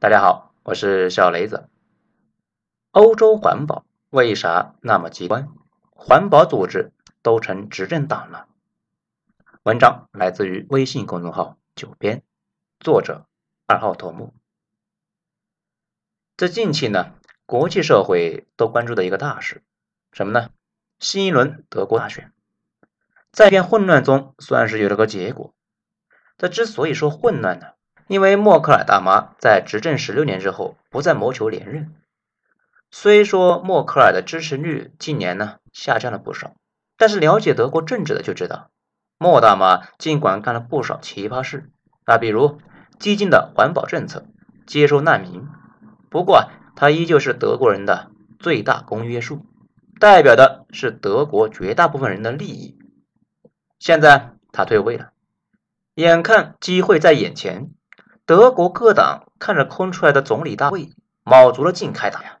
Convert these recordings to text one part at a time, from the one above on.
大家好，我是小雷子。欧洲环保为啥那么极端？环保组织都成执政党了。文章来自于微信公众号“九编”，作者二号头目。在近期呢，国际社会都关注的一个大事，什么呢？新一轮德国大选，在一片混乱中，算是有了个结果。这之所以说混乱呢？因为默克尔大妈在执政十六年之后不再谋求连任，虽说默克尔的支持率近年呢下降了不少，但是了解德国政治的就知道，默大妈尽管干了不少奇葩事啊，比如激进的环保政策、接收难民，不过，她依旧是德国人的最大公约数，代表的是德国绝大部分人的利益。现在她退位了，眼看机会在眼前。德国各党看着空出来的总理大位，卯足了劲开打呀。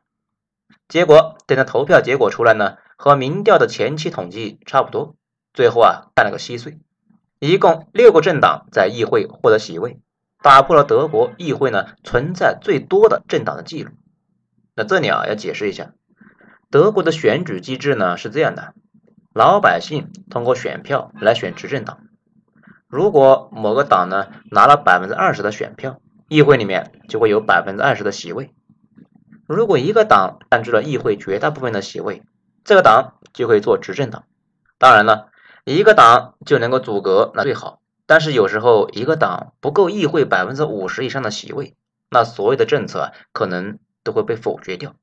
结果等到投票结果出来呢，和民调的前期统计差不多。最后啊，干了个稀碎，一共六个政党在议会获得席位，打破了德国议会呢存在最多的政党的记录。那这里啊要解释一下，德国的选举机制呢是这样的：老百姓通过选票来选执政党。如果某个党呢拿了百分之二十的选票，议会里面就会有百分之二十的席位。如果一个党占据了议会绝大部分的席位，这个党就可以做执政党。当然了，一个党就能够阻隔那最好。但是有时候一个党不够议会百分之五十以上的席位，那所有的政策可能都会被否决掉。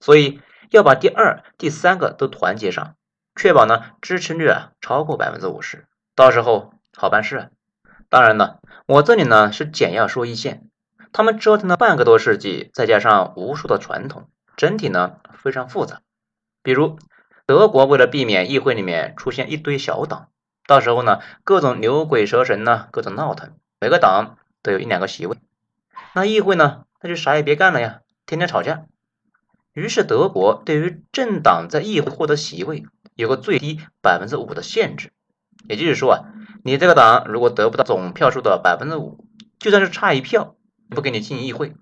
所以要把第二、第三个都团结上，确保呢支持率啊超过百分之五十，到时候。好办事，当然了，我这里呢是简要说一线。他们折腾了半个多世纪，再加上无数的传统，整体呢非常复杂。比如德国为了避免议会里面出现一堆小党，到时候呢各种牛鬼蛇神呢各种闹腾，每个党都有一两个席位，那议会呢那就啥也别干了呀，天天吵架。于是德国对于政党在议会获得席位有个最低百分之五的限制，也就是说啊。你这个党如果得不到总票数的百分之五，就算是差一票，不给你进议会。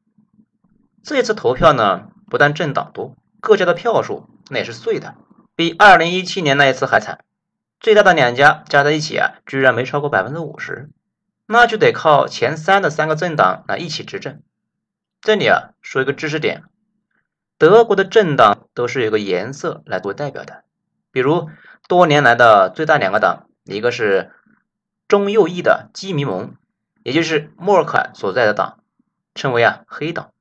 这次投票呢，不但政党多，各家的票数那也是碎的，比二零一七年那一次还惨。最大的两家加在一起啊，居然没超过百分之五十，那就得靠前三的三个政党来一起执政。这里啊，说一个知识点：德国的政党都是有个颜色来做代表的，比如多年来的最大两个党，一个是。中右翼的基民盟，也就是默克尔所在的党，称为啊黑党；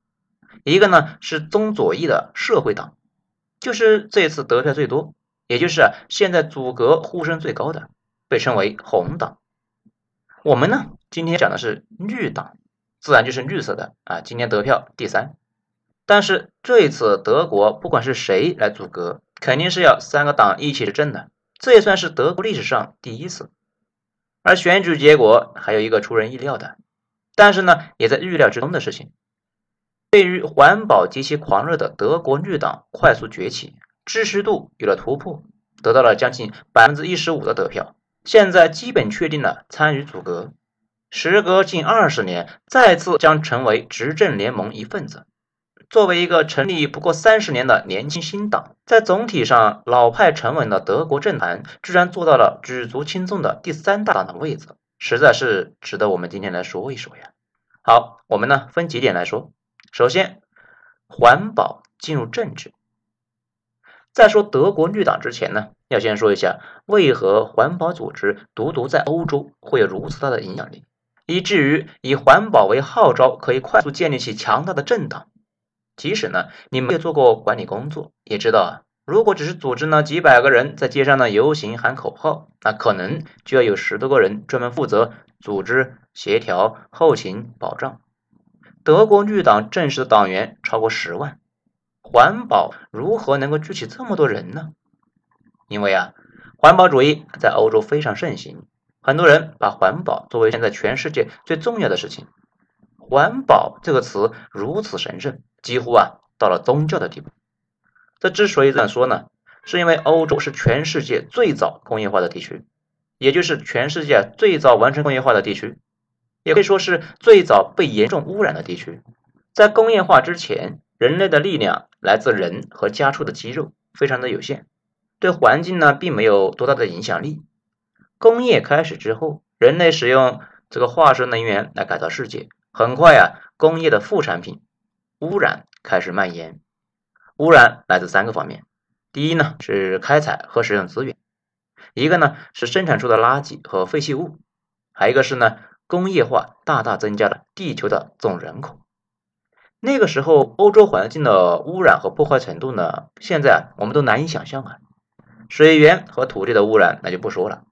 一个呢是中左翼的社会党，就是这次得票最多，也就是现在阻隔呼声最高的，被称为红党。我们呢今天讲的是绿党，自然就是绿色的啊。今天得票第三，但是这一次德国不管是谁来阻隔，肯定是要三个党一起执政的，这也算是德国历史上第一次。而选举结果还有一个出人意料的，但是呢，也在预料之中的事情。对于环保极其狂热的德国绿党快速崛起，支持度有了突破，得到了将近百分之一十五的得票，现在基本确定了参与组阁，时隔近二十年，再次将成为执政联盟一份子。作为一个成立不过三十年的年轻新党，在总体上老派沉稳的德国政坛，居然做到了举足轻重的第三大党的位置，实在是值得我们今天来说一说呀。好，我们呢分几点来说。首先，环保进入政治。在说德国绿党之前呢，要先说一下为何环保组织独独在欧洲会有如此大的影响力，以至于以环保为号召，可以快速建立起强大的政党。即使呢，你没有做过管理工作，也知道啊，如果只是组织呢几百个人在街上呢游行喊口号，那可能就要有十多个人专门负责组织、协调、后勤、保障。德国绿党正式的党员超过十万，环保如何能够聚起这么多人呢？因为啊，环保主义在欧洲非常盛行，很多人把环保作为现在全世界最重要的事情。环保这个词如此神圣。几乎啊到了宗教的地步。这之所以这样说呢，是因为欧洲是全世界最早工业化的地区，也就是全世界最早完成工业化的地区，也可以说是最早被严重污染的地区。在工业化之前，人类的力量来自人和家畜的肌肉，非常的有限，对环境呢并没有多大的影响力。工业开始之后，人类使用这个化石能源来改造世界，很快啊，工业的副产品污染开始蔓延。污染来自三个方面，第一呢是开采和使用资源，一个呢是生产出的垃圾和废弃物，还一个是呢工业化大大增加了地球的总人口。那个时候，欧洲环境的污染和破坏程度呢，现在我们都难以想象啊。水源和土地的污染那就不说了，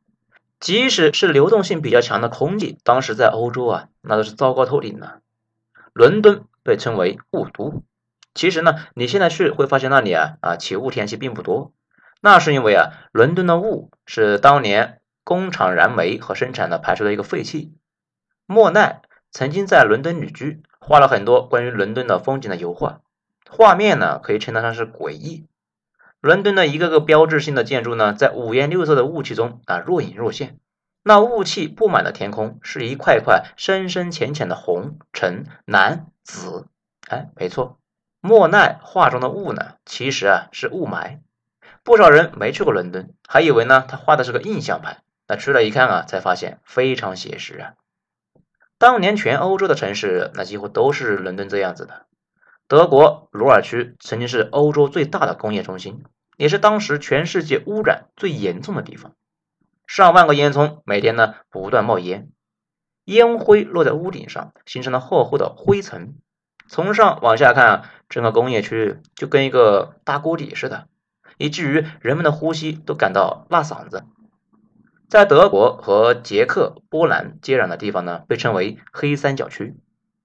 即使是流动性比较强的空气，当时在欧洲啊，那都是糟糕透顶了。伦敦被称为雾都。其实呢，你现在去会发现那里啊啊起雾天气并不多，那是因为啊伦敦的雾是当年工厂燃煤和生产的排出的一个废气。莫奈曾经在伦敦旅居，画了很多关于伦敦的风景的油画，画面呢可以称得上是诡异。伦敦的一个个标志性的建筑呢，在五颜六色的雾气中啊若隐若现，那雾气布满的天空是一块块深深浅浅的红、橙、蓝、紫，哎，没错。莫奈画中的雾呢，其实啊是雾霾。不少人没去过伦敦，还以为呢他画的是个印象派。那去了一看啊，才发现非常写实啊。当年全欧洲的城市，那几乎都是伦敦这样子的。德国鲁尔区曾经是欧洲最大的工业中心，也是当时全世界污染最严重的地方。上万个烟囱每天呢不断冒烟，烟灰落在屋顶上，形成了厚厚的灰层。从上往下看啊，整个工业区就跟一个大锅底似的，以至于人们的呼吸都感到辣嗓子。在德国和捷克、波兰接壤的地方呢，被称为黑三角区。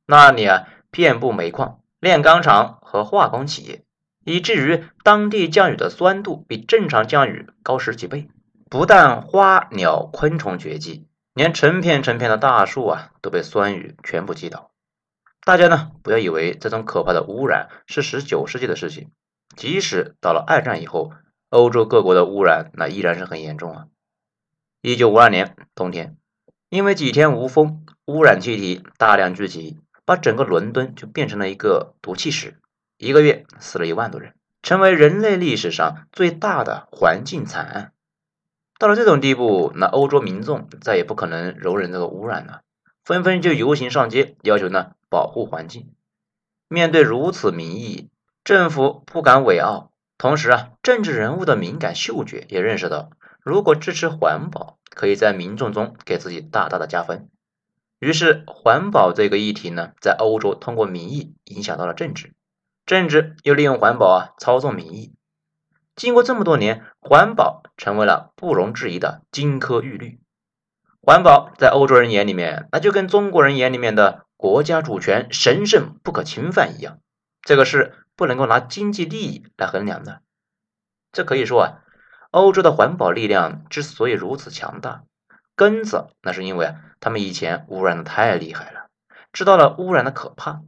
那里啊，遍布煤矿、炼钢厂和化工企业，以至于当地降雨的酸度比正常降雨高十几倍。不但花鸟昆虫绝迹，连成片成片的大树啊，都被酸雨全部击倒。大家呢不要以为这种可怕的污染是十九世纪的事情，即使到了二战以后，欧洲各国的污染那依然是很严重啊。一九五二年冬天，因为几天无风，污染气体大量聚集，把整个伦敦就变成了一个毒气室，一个月死了一万多人，成为人类历史上最大的环境惨案。到了这种地步，那欧洲民众再也不可能容忍这个污染了。纷纷就游行上街，要求呢保护环境。面对如此民意，政府不敢违拗。同时啊，政治人物的敏感嗅觉也认识到，如果支持环保，可以在民众中给自己大大的加分。于是，环保这个议题呢，在欧洲通过民意影响到了政治，政治又利用环保啊操纵民意。经过这么多年，环保成为了不容置疑的金科玉律。环保在欧洲人眼里面，那就跟中国人眼里面的国家主权神圣不可侵犯一样，这个是不能够拿经济利益来衡量的。这可以说啊，欧洲的环保力量之所以如此强大，根子那是因为啊，他们以前污染的太厉害了，知道了污染的可怕，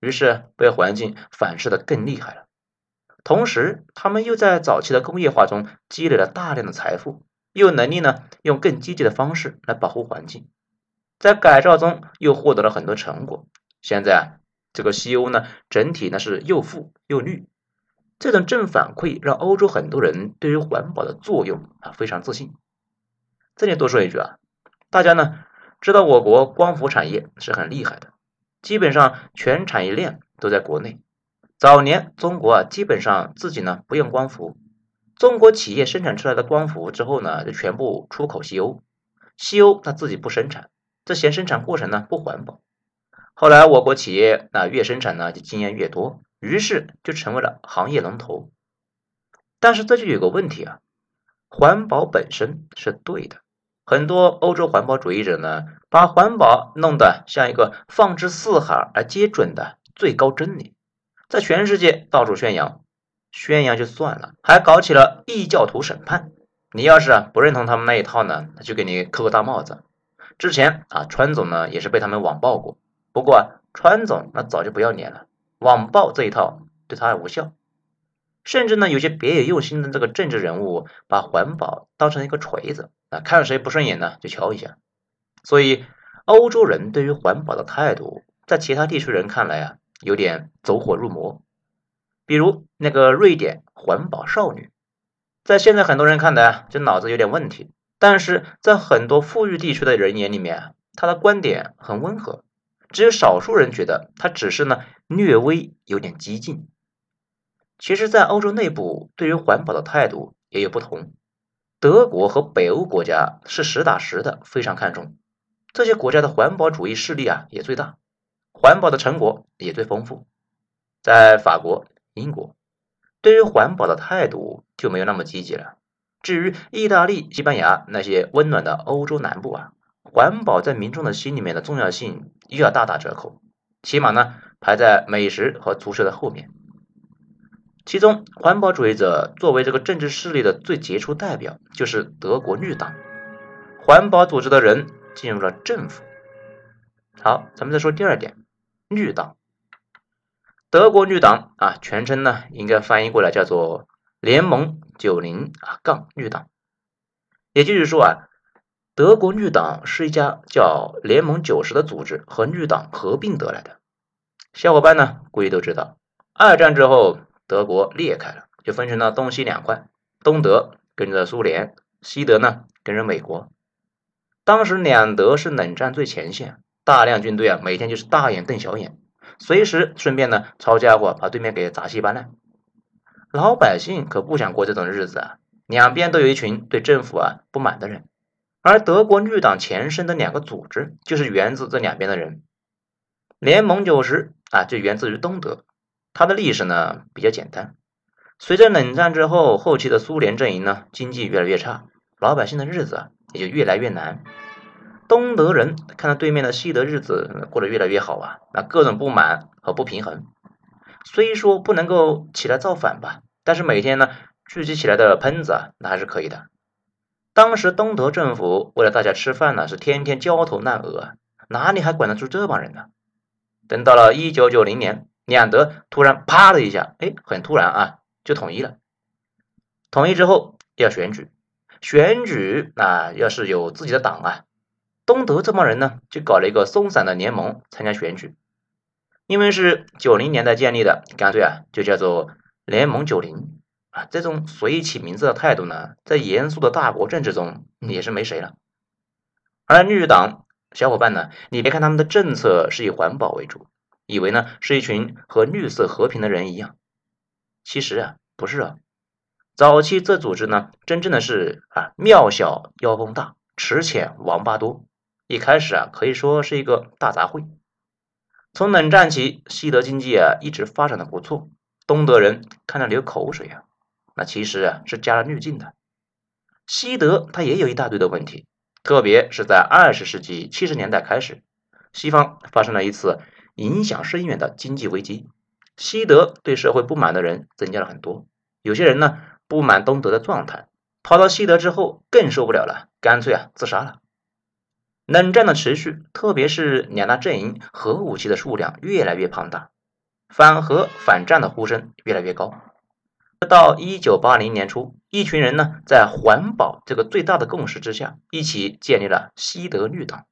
于是被环境反噬的更厉害了。同时，他们又在早期的工业化中积累了大量的财富。又有能力呢，用更积极的方式来保护环境，在改造中又获得了很多成果。现在，这个西欧呢，整体呢是又富又绿，这种正反馈让欧洲很多人对于环保的作用啊非常自信。这里多说一句啊，大家呢知道我国光伏产业是很厉害的，基本上全产业链都在国内。早年中国啊，基本上自己呢不用光伏。中国企业生产出来的光伏之后呢，就全部出口西欧，西欧它自己不生产，这嫌生产过程呢不环保。后来我国企业那越生产呢就经验越多，于是就成为了行业龙头。但是这就有个问题啊，环保本身是对的，很多欧洲环保主义者呢，把环保弄得像一个放之四海而皆准的最高真理，在全世界到处宣扬。宣扬就算了，还搞起了异教徒审判。你要是不认同他们那一套呢，他就给你扣个大帽子。之前啊，川总呢也是被他们网暴过，不过川总那早就不要脸了，网暴这一套对他还无效。甚至呢，有些别有用心的这个政治人物，把环保当成一个锤子啊，看谁不顺眼呢就敲一下。所以，欧洲人对于环保的态度，在其他地区人看来啊，有点走火入魔。比如那个瑞典环保少女，在现在很多人看来，这脑子有点问题，但是在很多富裕地区的人眼里面，她的观点很温和，只有少数人觉得她只是呢略微有点激进。其实，在欧洲内部，对于环保的态度也有不同。德国和北欧国家是实打实的非常看重，这些国家的环保主义势力啊也最大，环保的成果也最丰富。在法国。英国对于环保的态度就没有那么积极了。至于意大利、西班牙那些温暖的欧洲南部啊，环保在民众的心里面的重要性又要大打折扣，起码呢排在美食和足球的后面。其中，环保主义者作为这个政治势力的最杰出代表，就是德国绿党。环保组织的人进入了政府。好，咱们再说第二点，绿党。德国绿党啊，全称呢应该翻译过来叫做联盟九零啊杠绿党。也就是说啊，德国绿党是一家叫联盟九十的组织和绿党合并得来的。小伙伴呢估计都知道，二战之后德国裂开了，就分成了东西两块，东德跟着苏联，西德呢跟着美国。当时两德是冷战最前线，大量军队啊每天就是大眼瞪小眼。随时顺便呢抄家伙，把对面给砸稀巴烂。老百姓可不想过这种日子啊！两边都有一群对政府啊不满的人，而德国绿党前身的两个组织就是源自这两边的人。联盟九十啊，就源自于东德，它的历史呢比较简单。随着冷战之后，后期的苏联阵营呢经济越来越差，老百姓的日子也就越来越难。东德人看到对面的西德日子过得越来越好啊，那各种不满和不平衡，虽说不能够起来造反吧，但是每天呢聚集起来的喷子啊，那还是可以的。当时东德政府为了大家吃饭呢，是天天焦头烂额，哪里还管得住这帮人呢？等到了一九九零年，两德突然啪的一下，哎，很突然啊，就统一了。统一之后要选举，选举那要是有自己的党啊。东德这帮人呢，就搞了一个松散的联盟参加选举，因为是九零年代建立的，干脆啊就叫做联盟九零啊。这种随意起名字的态度呢，在严肃的大国政治中也是没谁了。而绿党小伙伴呢，你别看他们的政策是以环保为主，以为呢是一群和绿色和平的人一样，其实啊不是啊。早期这组织呢，真正的是啊庙小妖风大，池浅王八多。一开始啊，可以说是一个大杂烩。从冷战起，西德经济啊一直发展的不错，东德人看着流口水啊。那其实啊是加了滤镜的。西德它也有一大堆的问题，特别是在二十世纪七十年代开始，西方发生了一次影响深远的经济危机，西德对社会不满的人增加了很多。有些人呢不满东德的状态，跑到西德之后更受不了了，干脆啊自杀了。冷战的持续，特别是两大阵营核武器的数量越来越庞大，反核反战的呼声越来越高。到一九八零年初，一群人呢在环保这个最大的共识之下，一起建立了西德绿党，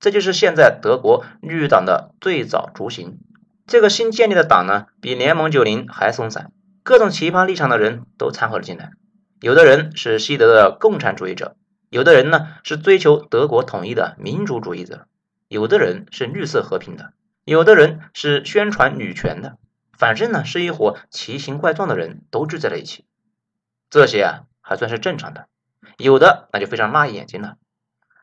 这就是现在德国绿党的最早雏形。这个新建立的党呢，比联盟九零还松散，各种奇葩立场的人都掺和了进来，有的人是西德的共产主义者。有的人呢是追求德国统一的民主主义者，有的人是绿色和平的，有的人是宣传女权的，反正呢是一伙奇形怪状的人都聚在了一起。这些啊还算是正常的，有的那就非常辣眼睛了，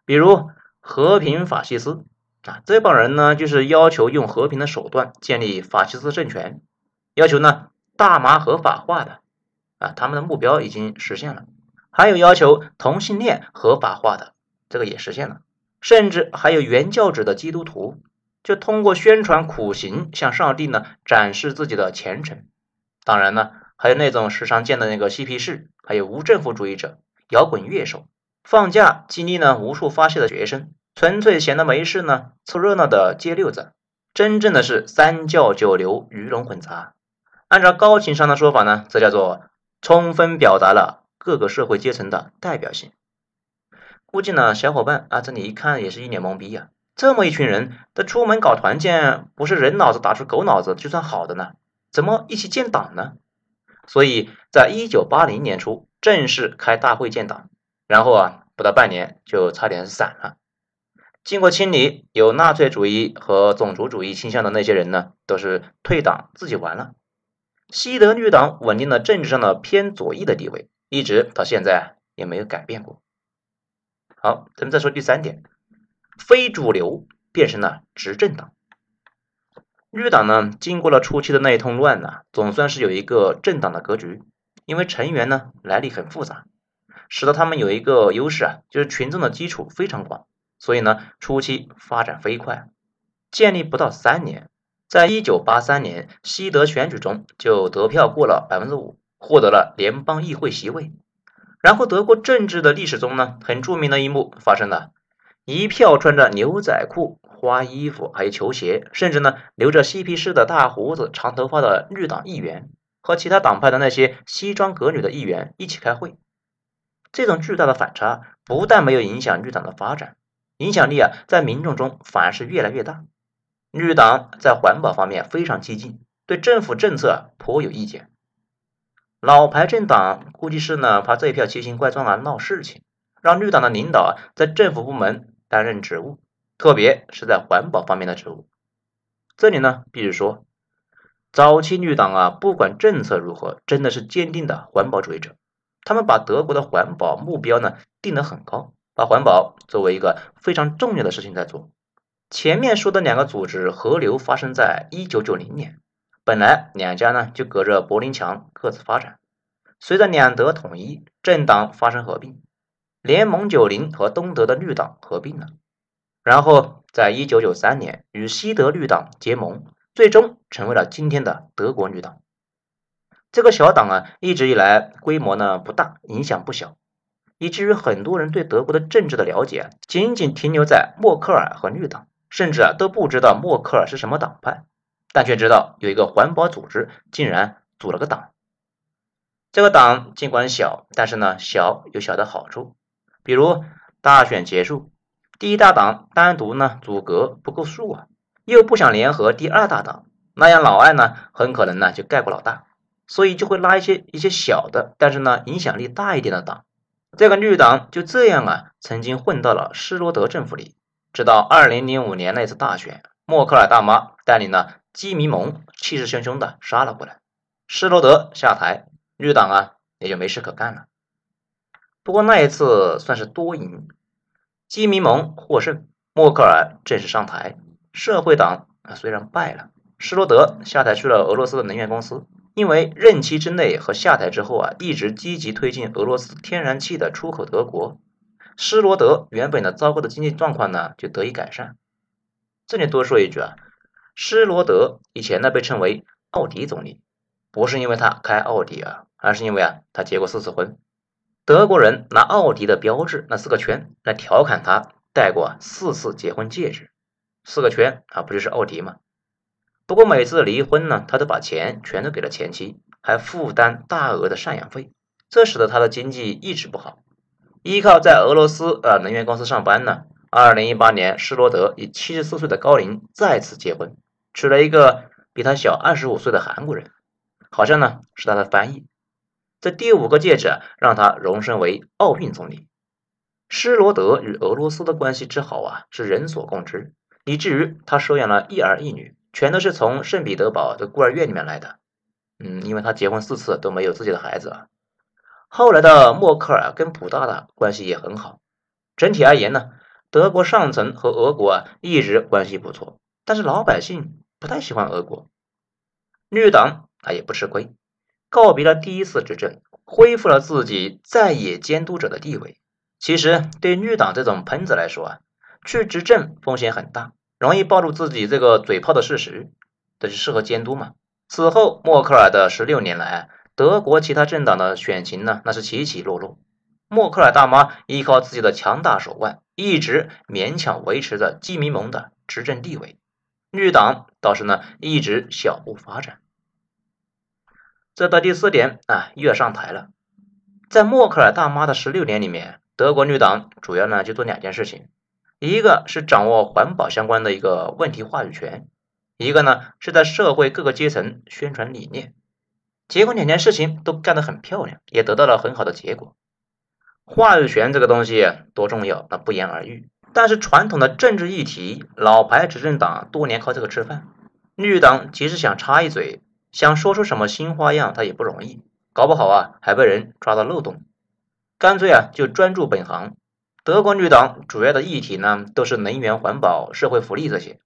比如和平法西斯啊，这帮人呢就是要求用和平的手段建立法西斯政权，要求呢大麻合法化的啊，他们的目标已经实现了。还有要求同性恋合法化的，这个也实现了。甚至还有原教旨的基督徒，就通过宣传苦行向上帝呢展示自己的虔诚。当然呢，还有那种时常见的那个嬉皮士，还有无政府主义者、摇滚乐手，放假激励呢无处发泄的学生，纯粹闲的没事呢凑热闹的街溜子。真正的是三教九流鱼龙混杂。按照高情商的说法呢，这叫做充分表达了。各个社会阶层的代表性，估计呢，小伙伴啊，这里一看也是一脸懵逼呀。这么一群人，这出门搞团建，不是人脑子打出狗脑子就算好的呢？怎么一起建党呢？所以在一九八零年初正式开大会建党，然后啊，不到半年就差点散了。经过清理，有纳粹主义和种族主义倾向的那些人呢，都是退党自己完了。西德绿党稳定了政治上的偏左翼的地位，一直到现在也没有改变过。好，咱们再说第三点，非主流变成了执政党。绿党呢，经过了初期的那一通乱呢，总算是有一个政党的格局。因为成员呢来历很复杂，使得他们有一个优势啊，就是群众的基础非常广，所以呢初期发展飞快，建立不到三年。在一九八三年西德选举中，就得票过了百分之五，获得了联邦议会席位。然后德国政治的历史中呢，很著名的一幕发生了：一票穿着牛仔裤、花衣服还有球鞋，甚至呢留着嬉皮士的大胡子、长头发的绿党议员，和其他党派的那些西装革履的议员一起开会。这种巨大的反差不但没有影响绿党的发展，影响力啊在民众中反而是越来越大。绿党在环保方面非常激进，对政府政策颇有意见。老牌政党估计是呢怕这一票奇形怪状啊闹事情，让绿党的领导啊在政府部门担任职务，特别是在环保方面的职务。这里呢，比如说，早期绿党啊，不管政策如何，真的是坚定的环保主义者。他们把德国的环保目标呢定得很高，把环保作为一个非常重要的事情在做。前面说的两个组织合流发生在一九九零年，本来两家呢就隔着柏林墙各自发展。随着两德统一，政党发生合并，联盟九零和东德的绿党合并了，然后在一九九三年与西德绿党结盟，最终成为了今天的德国绿党。这个小党啊，一直以来规模呢不大，影响不小，以至于很多人对德国的政治的了解仅仅停留在默克尔和绿党。甚至啊都不知道默克尔是什么党派，但却知道有一个环保组织竟然组了个党。这个党尽管小，但是呢小有小的好处，比如大选结束，第一大党单独呢阻隔不够数啊，又不想联合第二大党，那样老二呢很可能呢就盖过老大，所以就会拉一些一些小的，但是呢影响力大一点的党。这个绿党就这样啊曾经混到了施罗德政府里。直到二零零五年那次大选，默克尔大妈带领了基民盟，气势汹汹的杀了过来，施罗德下台，绿党啊也就没事可干了。不过那一次算是多赢，基民盟获胜，默克尔正式上台，社会党啊虽然败了，施罗德下台去了俄罗斯的能源公司，因为任期之内和下台之后啊，一直积极推进俄罗斯天然气的出口德国。施罗德原本的糟糕的经济状况呢，就得以改善。这里多说一句啊，施罗德以前呢被称为奥迪总理，不是因为他开奥迪啊，而是因为啊他结过四次婚。德国人拿奥迪的标志那四个圈来调侃他戴过四次结婚戒指，四个圈啊不就是奥迪吗？不过每次离婚呢，他都把钱全都给了前妻，还负担大额的赡养费，这使得他的经济一直不好。依靠在俄罗斯呃能源公司上班呢。二零一八年，施罗德以七十四岁的高龄再次结婚，娶了一个比他小二十五岁的韩国人，好像呢是他的翻译。这第五个戒指让他荣升为奥运总理。施罗德与俄罗斯的关系之好啊，是人所共知，以至于他收养了一儿一女，全都是从圣彼得堡的孤儿院里面来的。嗯，因为他结婚四次都没有自己的孩子啊。后来的默克尔跟普大大关系也很好。整体而言呢，德国上层和俄国啊一直关系不错，但是老百姓不太喜欢俄国。绿党他也不吃亏，告别了第一次执政，恢复了自己在野监督者的地位。其实对绿党这种喷子来说啊，去执政风险很大，容易暴露自己这个嘴炮的事实，这就适合监督嘛。此后默克尔的十六年来。德国其他政党的选情呢，那是起起落落。默克尔大妈依靠自己的强大手腕，一直勉强维持着基民盟的执政地位。绿党倒是呢，一直小步发展。这到第四点啊，又要上台了。在默克尔大妈的十六年里面，德国绿党主要呢就做两件事情：一个是掌握环保相关的一个问题话语权，一个呢是在社会各个阶层宣传理念。结果两件事情都干得很漂亮，也得到了很好的结果。话语权这个东西多重要，那不言而喻。但是传统的政治议题，老牌执政党多年靠这个吃饭，绿党即使想插一嘴，想说出什么新花样，它也不容易，搞不好啊还被人抓到漏洞。干脆啊就专注本行。德国绿党主要的议题呢，都是能源、环保、社会福利这些。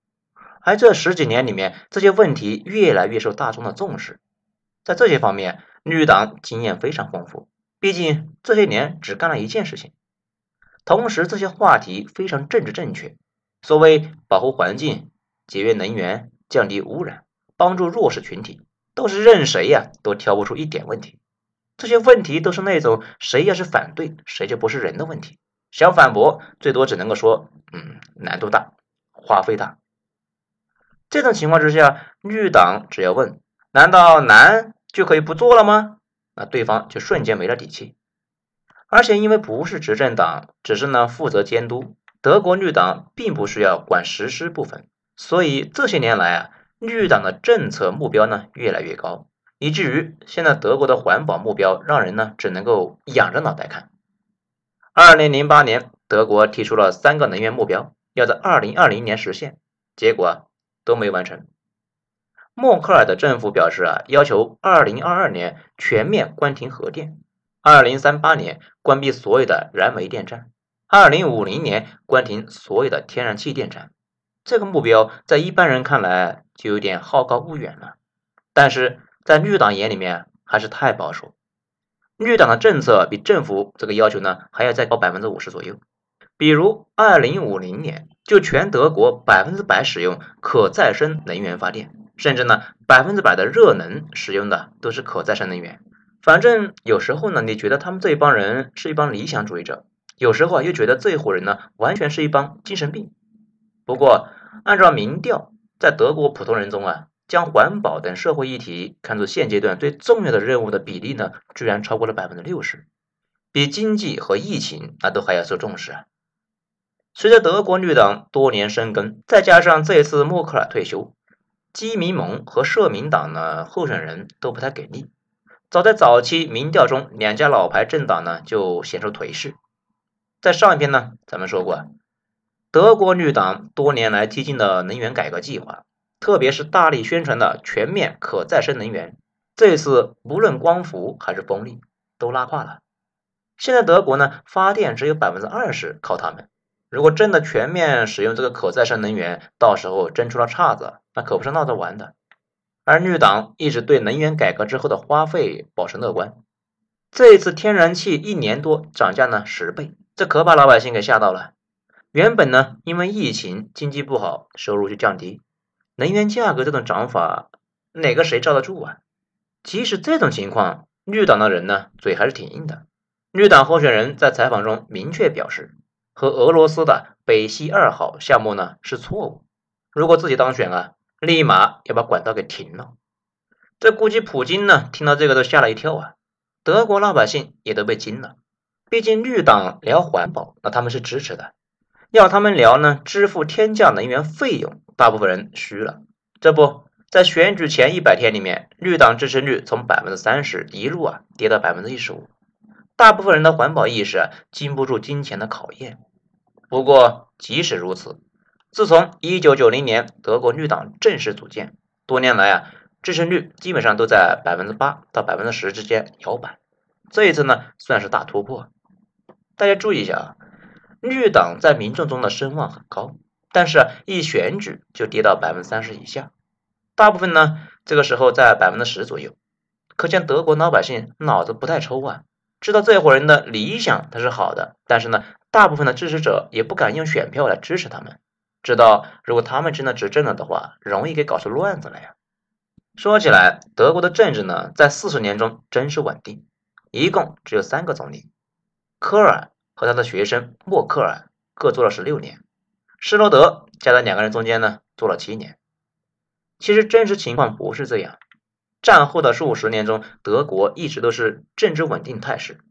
而这十几年里面，这些问题越来越受大众的重视，在这些方面，绿党经验非常丰富。毕竟这些年只干了一件事情。同时，这些话题非常政治正确。所谓保护环境、节约能源、降低污染、帮助弱势群体，都是任谁呀都挑不出一点问题。这些问题都是那种谁要是反对，谁就不是人的问题。想反驳，最多只能够说，嗯，难度大，花费大。这种情况之下，绿党只要问，难道难就可以不做了吗？那对方就瞬间没了底气。而且因为不是执政党，只是呢负责监督，德国绿党并不需要管实施部分，所以这些年来啊，绿党的政策目标呢越来越高，以至于现在德国的环保目标让人呢只能够仰着脑袋看。二零零八年，德国提出了三个能源目标，要在二零二零年实现，结果啊都没完成。默克尔的政府表示啊，要求二零二二年全面关停核电。二零三八年关闭所有的燃煤电站，二零五零年关停所有的天然气电站。这个目标在一般人看来就有点好高骛远了，但是在绿党眼里面还是太保守。绿党的政策比政府这个要求呢还要再高百分之五十左右。比如二零五零年就全德国百分之百使用可再生能源发电，甚至呢百分之百的热能使用的都是可再生能源。反正有时候呢，你觉得他们这一帮人是一帮理想主义者，有时候啊又觉得这一伙人呢完全是一帮精神病。不过按照民调，在德国普通人中啊，将环保等社会议题看作现阶段最重要的任务的比例呢，居然超过了百分之六十，比经济和疫情那都还要受重视啊。随着德国绿党多年深耕，再加上这一次默克尔退休，基民盟和社民党呢候选人都不太给力。早在早期民调中，两家老牌政党呢就显出颓势。在上一篇呢，咱们说过，德国绿党多年来推进的能源改革计划，特别是大力宣传的全面可再生能源，这次无论光伏还是风力都拉胯了。现在德国呢，发电只有百分之二十靠他们。如果真的全面使用这个可再生能源，到时候真出了岔子，那可不是闹着玩的。而绿党一直对能源改革之后的花费保持乐观。这一次天然气一年多涨价呢十倍，这可把老百姓给吓到了。原本呢因为疫情经济不好，收入就降低，能源价格这种涨法，哪个谁罩得住啊？即使这种情况，绿党的人呢嘴还是挺硬的。绿党候选人在采访中明确表示，和俄罗斯的北溪二号项目呢是错误。如果自己当选啊。立马要把管道给停了，这估计普京呢听到这个都吓了一跳啊，德国老百姓也都被惊了。毕竟绿党聊环保，那他们是支持的；要他们聊呢，支付天价能源费用，大部分人虚了。这不在选举前一百天里面，绿党支持率从百分之三十一路啊跌到百分之一十五，大部分人的环保意识经不住金钱的考验。不过即使如此。自从一九九零年德国绿党正式组建，多年来啊，支持率基本上都在百分之八到百分之十之间摇摆。这一次呢，算是大突破。大家注意一下啊，绿党在民众中的声望很高，但是一选举就跌到百分之三十以下，大部分呢这个时候在百分之十左右。可见德国老百姓脑子不太抽啊，知道这伙人的理想他是好的，但是呢，大部分的支持者也不敢用选票来支持他们。知道，如果他们真的执政了的话，容易给搞出乱子来呀。说起来，德国的政治呢，在四十年中真是稳定，一共只有三个总理，科尔和他的学生默克尔各做了十六年，施罗德夹在两个人中间呢，做了七年。其实真实情况不是这样，战后的数十年中，德国一直都是政治稳定态势，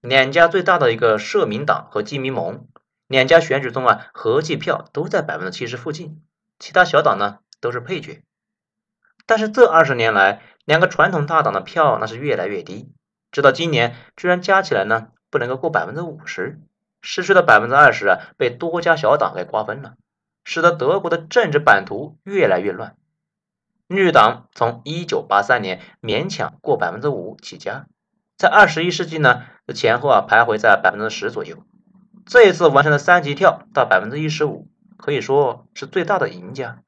两家最大的一个社民党和基民盟。两家选举中啊，合计票都在百分之七十附近，其他小党呢都是配角。但是这二十年来，两个传统大党的票那是越来越低，直到今年居然加起来呢不能够过百分之五十，失去的百分之二十啊被多家小党给瓜分了，使得德国的政治版图越来越乱。绿党从一九八三年勉强过百分之五起家，在二十一世纪呢前后啊徘徊在百分之十左右。这一次完成了三级跳到百分之一十五，可以说是最大的赢家。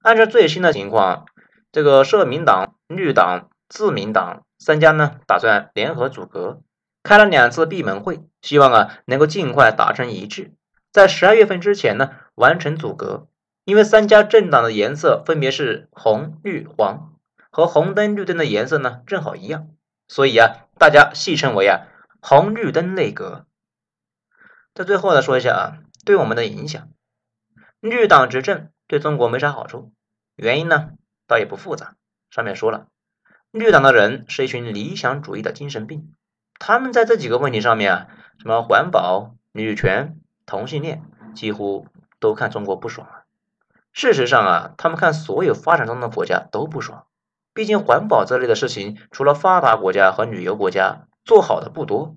按照最新的情况，这个社民党、绿党、自民党三家呢打算联合组阁，开了两次闭门会，希望啊能够尽快达成一致，在十二月份之前呢完成组阁。因为三家政党的颜色分别是红、绿、黄，和红灯、绿灯的颜色呢正好一样，所以啊大家戏称为啊红绿灯内阁。在最后再，说一下啊，对我们的影响，绿党执政对中国没啥好处，原因呢倒也不复杂。上面说了，绿党的人是一群理想主义的精神病，他们在这几个问题上面啊，什么环保、女权、同性恋，几乎都看中国不爽啊。事实上啊，他们看所有发展中的国家都不爽，毕竟环保这类的事情，除了发达国家和旅游国家做好的不多。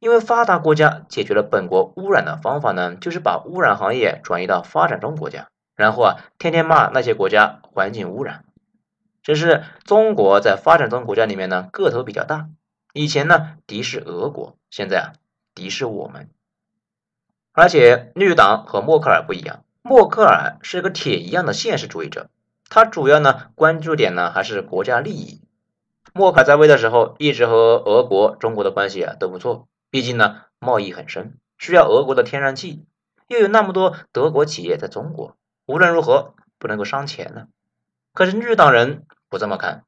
因为发达国家解决了本国污染的方法呢，就是把污染行业转移到发展中国家，然后啊，天天骂那些国家环境污染。只是中国在发展中国家里面呢，个头比较大，以前呢敌视俄国，现在啊敌视我们。而且绿党和默克尔不一样，默克尔是个铁一样的现实主义者，他主要呢关注点呢还是国家利益。默克尔在位的时候，一直和俄国、中国的关系啊都不错。毕竟呢，贸易很深，需要俄国的天然气，又有那么多德国企业在中国，无论如何不能够伤钱呢。可是绿党人不这么看，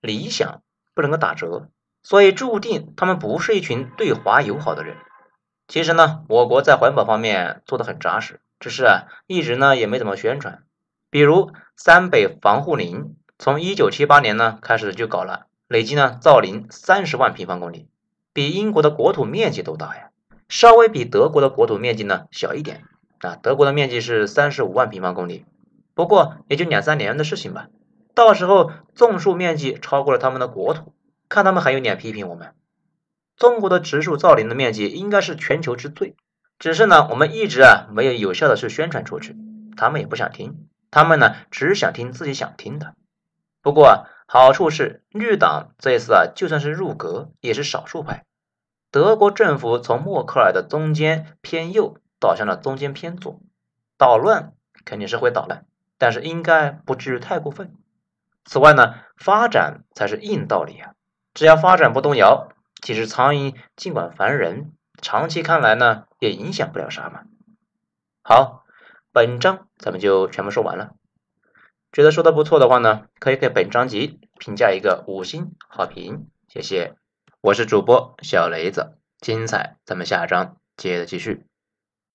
理想不能够打折，所以注定他们不是一群对华友好的人。其实呢，我国在环保方面做的很扎实，只是啊，一直呢也没怎么宣传。比如三北防护林，从一九七八年呢开始就搞了，累计呢造林三十万平方公里。比英国的国土面积都大呀，稍微比德国的国土面积呢小一点啊。德国的面积是三十五万平方公里，不过也就两三年的事情吧。到时候种树面积超过了他们的国土，看他们还有脸批评我们。中国的植树造林的面积应该是全球之最，只是呢我们一直啊没有有效的去宣传出去，他们也不想听，他们呢只想听自己想听的。不过。好处是绿党这次啊，就算是入阁，也是少数派。德国政府从默克尔的中间偏右倒向了中间偏左，捣乱肯定是会捣乱，但是应该不至于太过分。此外呢，发展才是硬道理啊，只要发展不动摇，其实苍蝇尽管烦人，长期看来呢，也影响不了啥嘛。好，本章咱们就全部说完了。觉得说的不错的话呢，可以给本章集评价一个五星好评，谢谢。我是主播小雷子，精彩咱们下章接着继续。